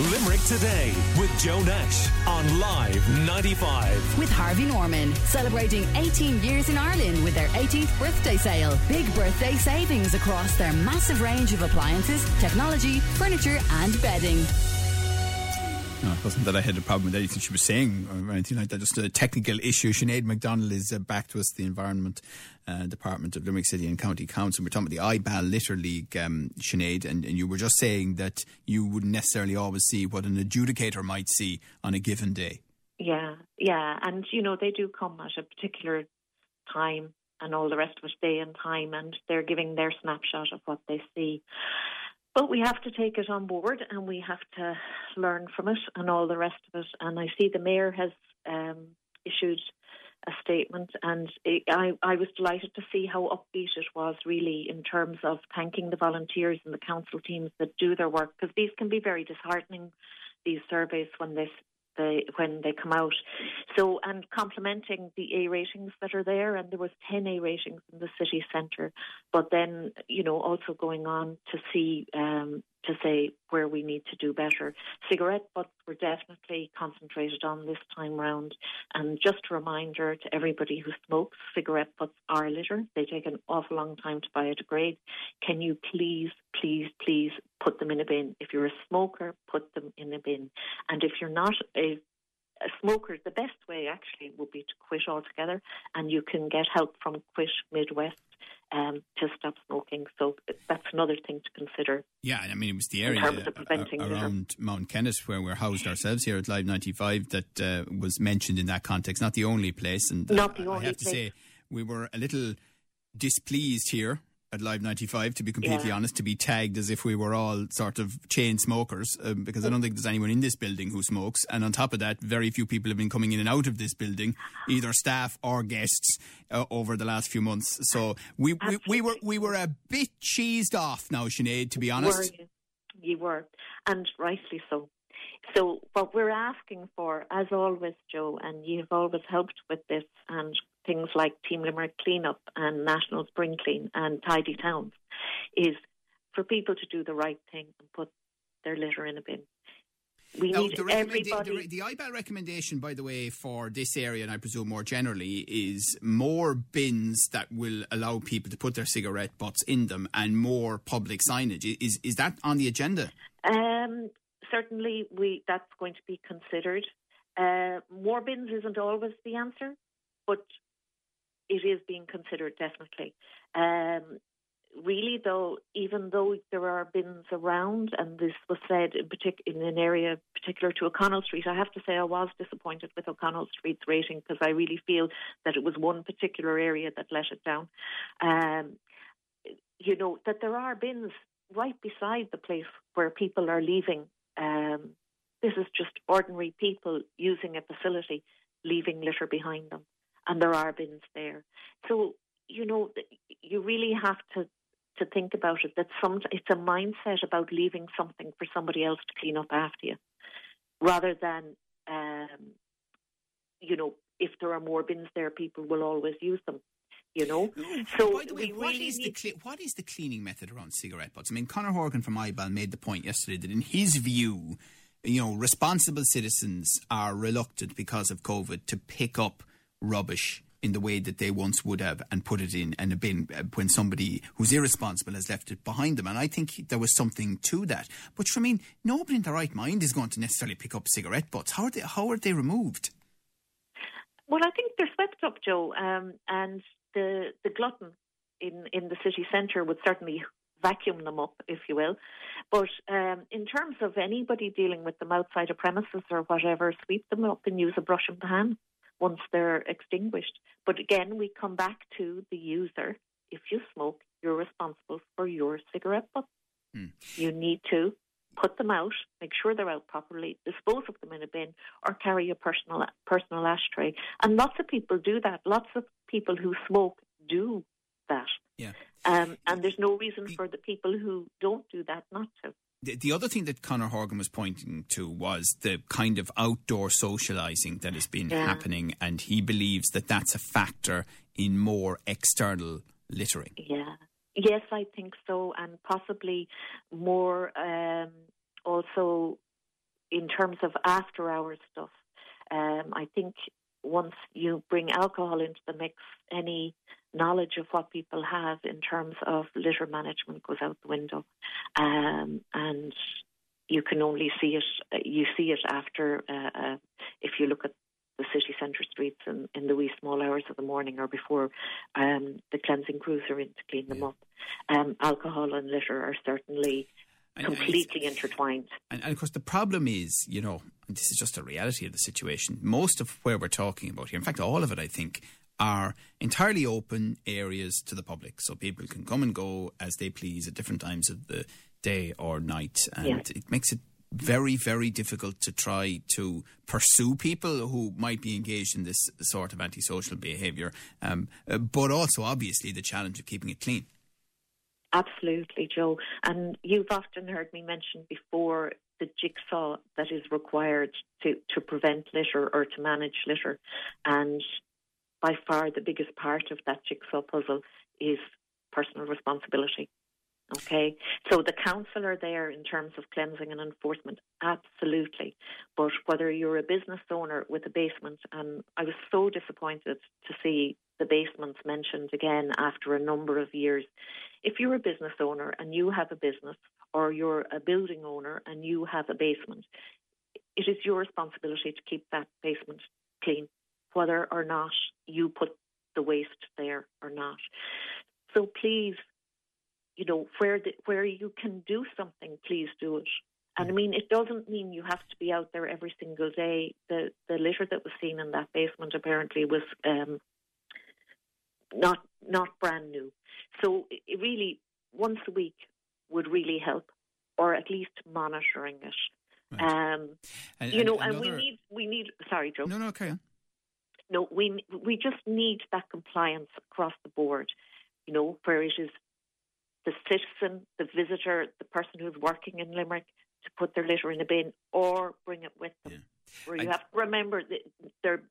Limerick Today with Joe Nash on Live 95. With Harvey Norman, celebrating 18 years in Ireland with their 18th birthday sale. Big birthday savings across their massive range of appliances, technology, furniture, and bedding. No, it wasn't that I had a problem with anything she was saying or anything like that. Just a technical issue. Sinead McDonald is uh, back to us, the Environment uh, Department of Limerick City and County Council. We're talking about the IBAL Litter League, um, Sinead, and, and you were just saying that you wouldn't necessarily always see what an adjudicator might see on a given day. Yeah, yeah, and you know they do come at a particular time and all the rest of it, day and time, and they're giving their snapshot of what they see. But we have to take it on board and we have to learn from it and all the rest of it. And I see the mayor has um, issued a statement, and it, I, I was delighted to see how upbeat it was, really, in terms of thanking the volunteers and the council teams that do their work, because these can be very disheartening. These surveys when they they when they come out. So and complementing the A ratings that are there, and there was ten A ratings in the city centre, but then you know also going on to see um, to say where we need to do better. Cigarette butts were definitely concentrated on this time round. And just a reminder to everybody who smokes, cigarette butts are litter. They take an awful long time to biodegrade. Can you please, please, please put them in a bin? If you're a smoker, put them in a bin. And if you're not a a smoker, the best way actually would be to quit altogether, and you can get help from Quit Midwest um, to stop smoking. So that's another thing to consider. Yeah, I mean, it was the area around Mount Kennett where we're housed ourselves here at Live 95 that uh, was mentioned in that context. Not the only place. And uh, not the only I have place. to say, we were a little displeased here at Live 95, to be completely Yeah. honest, to be tagged as if we were all sort of chain smokers, um, because I don't think there's anyone in this building who smokes. And on top of that, very few people have been coming in and out of this building, either staff or guests, uh, over the last few months. So we, we, we were we were a bit cheesed off now, Sinead, to be honest. Were you? You were, and rightly so. So, what we're asking for, as always, Joe, and you've always helped with this, and things like Team Limerick Cleanup and National Spring Clean and Tidy Towns, is for people to do the right thing and put their litter in a bin. We Now, need the, everybody. the, the IBAL recommendation, by the way, for this area, and I presume more generally, is more bins that will allow people to put their cigarette butts in them and more public signage. Is, is that on the agenda? Um, certainly, we that's going to be considered. Uh, more bins isn't always the answer, but it is being considered definitely. Um, really, though, even though there are bins around, and this was said in, partic- in an area particular to O'Connell Street, I have to say I was disappointed with O'Connell Street's rating because I really feel that it was one particular area that let it down. Um, you know that there are bins right beside the place where people are leaving. Um, this is just ordinary people using a facility, leaving litter behind them, and there are bins there. So you know you really have to to think about it. That some it's a mindset about leaving something for somebody else to clean up after you, rather than um, you know if there are more bins there, people will always use them. You know, so By the way, what really is the cle- what is the cleaning method around cigarette butts? I mean, Conor Horgan from IBAL made the point yesterday that in his view, you know, responsible citizens are reluctant because of COVID to pick up rubbish in the way that they once would have and put it in in a bin when somebody who's irresponsible has left it behind them. And I think there was something to that. But I mean, nobody in their right mind is going to necessarily pick up cigarette butts. How are they? How are they removed? Well, I think they're swept up, Joe, um, and the the glutton in in the city centre would certainly vacuum them up, if you will. But um, in terms of anybody dealing with them outside of premises or whatever, sweep them up and use a brush and pan once they're extinguished. But again, we come back to the user. If you smoke, you're responsible for your cigarette butt. You need to put them out, make sure they're out properly, dispose of them in a bin, or carry a personal personal ashtray. And lots of people do that. Lots of people who smoke do that. Yeah. Um, and there's no reason for the people who don't do that not to. The, the other thing that Conor Horgan was pointing to was the kind of outdoor socialising that has been Yeah. happening, and he believes that that's a factor in more external littering. Yeah. Yes, I think so, and possibly more um, also in terms of after hours stuff, um, I think once you bring alcohol into the mix, any knowledge of what people have in terms of litter management goes out the window, um, and you can only see it. You see it after uh, uh, if you look at the city centre streets in, in the wee small hours of the morning or before um, the cleansing crews are in to clean them up. Um, alcohol and litter are certainly completely and intertwined. And, and, of course, the problem is, you know, this is just a reality of the situation. Most of where we're talking about here, in fact, all of it, I think, are entirely open areas to the public, so people can come and go as they please at different times of the day or night, and yeah. it makes it very, very difficult to try to pursue people who might be engaged in this sort of antisocial behaviour, um, but also obviously the challenge of keeping it clean. Absolutely, Joe. And you've often heard me mention before the jigsaw that is required to, to prevent litter or to manage litter. And by far the biggest part of that jigsaw puzzle is personal responsibility. Okay, so the council are there in terms of cleansing and enforcement, absolutely. But whether you're a business owner with a basement, and I was so disappointed to see the basements mentioned again after a number of years. If you're a business owner and you have a business, or you're a building owner and you have a basement, it is your responsibility to keep that basement clean, whether or not you put the waste there or not. So please you know, where the, where you can do something, please do it. And I mean, it doesn't mean you have to be out there every single day. The the litter that was seen in that basement apparently was um, not not brand new. So it really once a week would really help, or at least monitoring it. Right. Um, and, you know, and, and we need we need. Sorry, Joe. No, no, carry on. No, we we just need that compliance across the board. You know, where it is the citizen, the visitor, the person who's working in Limerick to put their litter in a bin or bring it with them. Yeah. Where you I, have to remember that they're,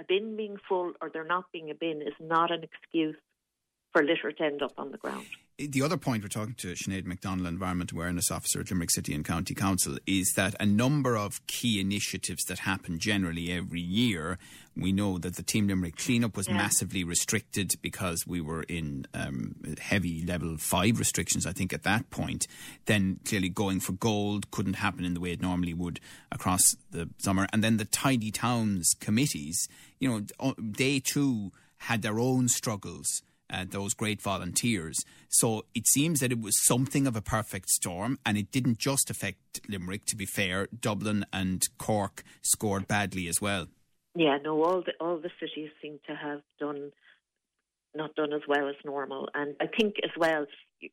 a bin being full or there not being a bin is not an excuse for litter to end up on the ground. The other point we're talking to Sinead McDonald, Environment Awareness Officer at Limerick City and County Council, is that a number of key initiatives that happen generally every year. We know that the Team Limerick cleanup was yeah. massively restricted because we were in um, heavy level five restrictions, I think, at that point. Then clearly going for gold couldn't happen in the way it normally would across the summer. And then the Tidy Towns committees, you know, they too had their own struggles uh, those great volunteers. So it seems that it was something of a perfect storm, and it didn't just affect Limerick. To be fair, Dublin and Cork scored badly as well. Yeah, no, all the all the cities seem to have done not done as well as normal, and I think as well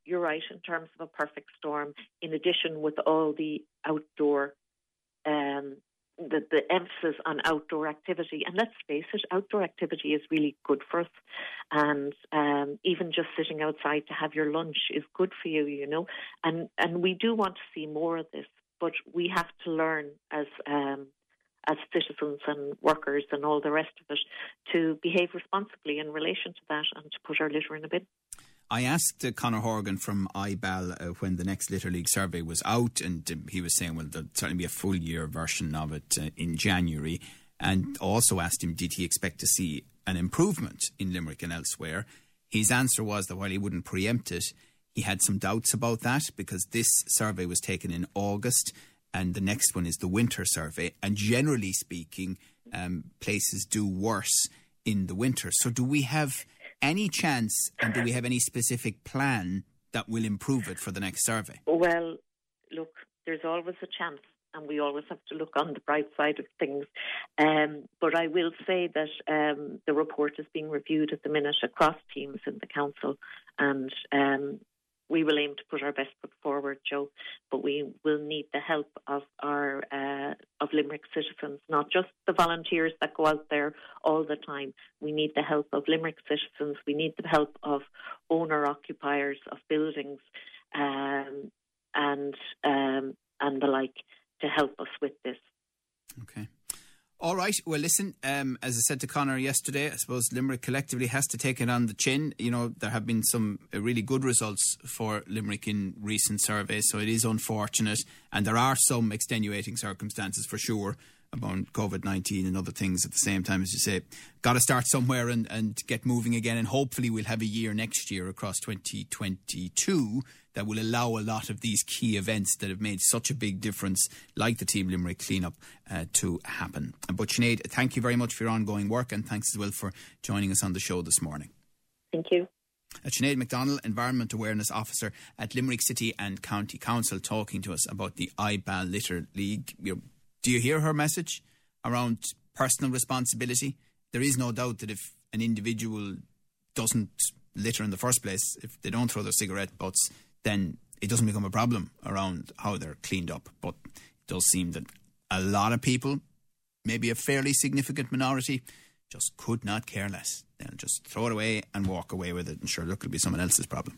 you're right in terms of a perfect storm. In addition, with all the outdoor um, the, the emphasis on outdoor activity. And let's face it, outdoor activity is really good for us. And um, even just sitting outside to have your lunch is good for you, you know. And and we do want to see more of this, but we have to learn as um, as citizens and workers and all the rest of it to behave responsibly in relation to that and to put our litter in a bin. I asked uh, Conor Horgan from IBAL uh, when the next Litter League survey was out, and uh, he was saying, well, there'll certainly be a full year version of it uh, in January. And also asked him, did he expect to see an improvement in Limerick and elsewhere? His answer was that while he wouldn't preempt it, he had some doubts about that because this survey was taken in August and the next one is the winter survey. And generally speaking, um, places do worse in the winter. So, do we have any chance, and do we have any specific plan that will improve it for the next survey? Well, look, there's always a chance and we always have to look on the bright side of things. Um, but I will say that um, the report is being reviewed at the minute across teams in the council, and um, we will aim to put our best foot forward, Joe, but we will need the help of our uh, of Limerick citizens, not just the volunteers that go out there all the time. We need the help of Limerick citizens. We need the help of owner occupiers of buildings um, and um, and the like to help us with this. Okay. All right. Well, listen, um, as I said to Conor yesterday, I suppose Limerick collectively has to take it on the chin. You know, there have been some uh, really good results for Limerick in recent surveys, so it is unfortunate. And there are some extenuating circumstances for sure about COVID 19 and other things at the same time, as you say. Got to start somewhere and, and get moving again. And hopefully, we'll have a year next year across 2022 that will allow a lot of these key events that have made such a big difference, like the Team Limerick cleanup, uh, to happen. But Sinead, thank you very much for your ongoing work and thanks as well for joining us on the show this morning. Thank you. Uh, Sinead McDonald, Environment Awareness Officer at Limerick City and County Council, talking to us about the IBAL Litter League. You know, do you hear her message around personal responsibility? There is no doubt that if an individual doesn't litter in the first place, if they don't throw their cigarette butts, then it doesn't become a problem around how they're cleaned up. But it does seem that a lot of people, maybe a fairly significant minority, just could not care less. They'll just throw it away and walk away with it. And sure, look, it'll be someone else's problem.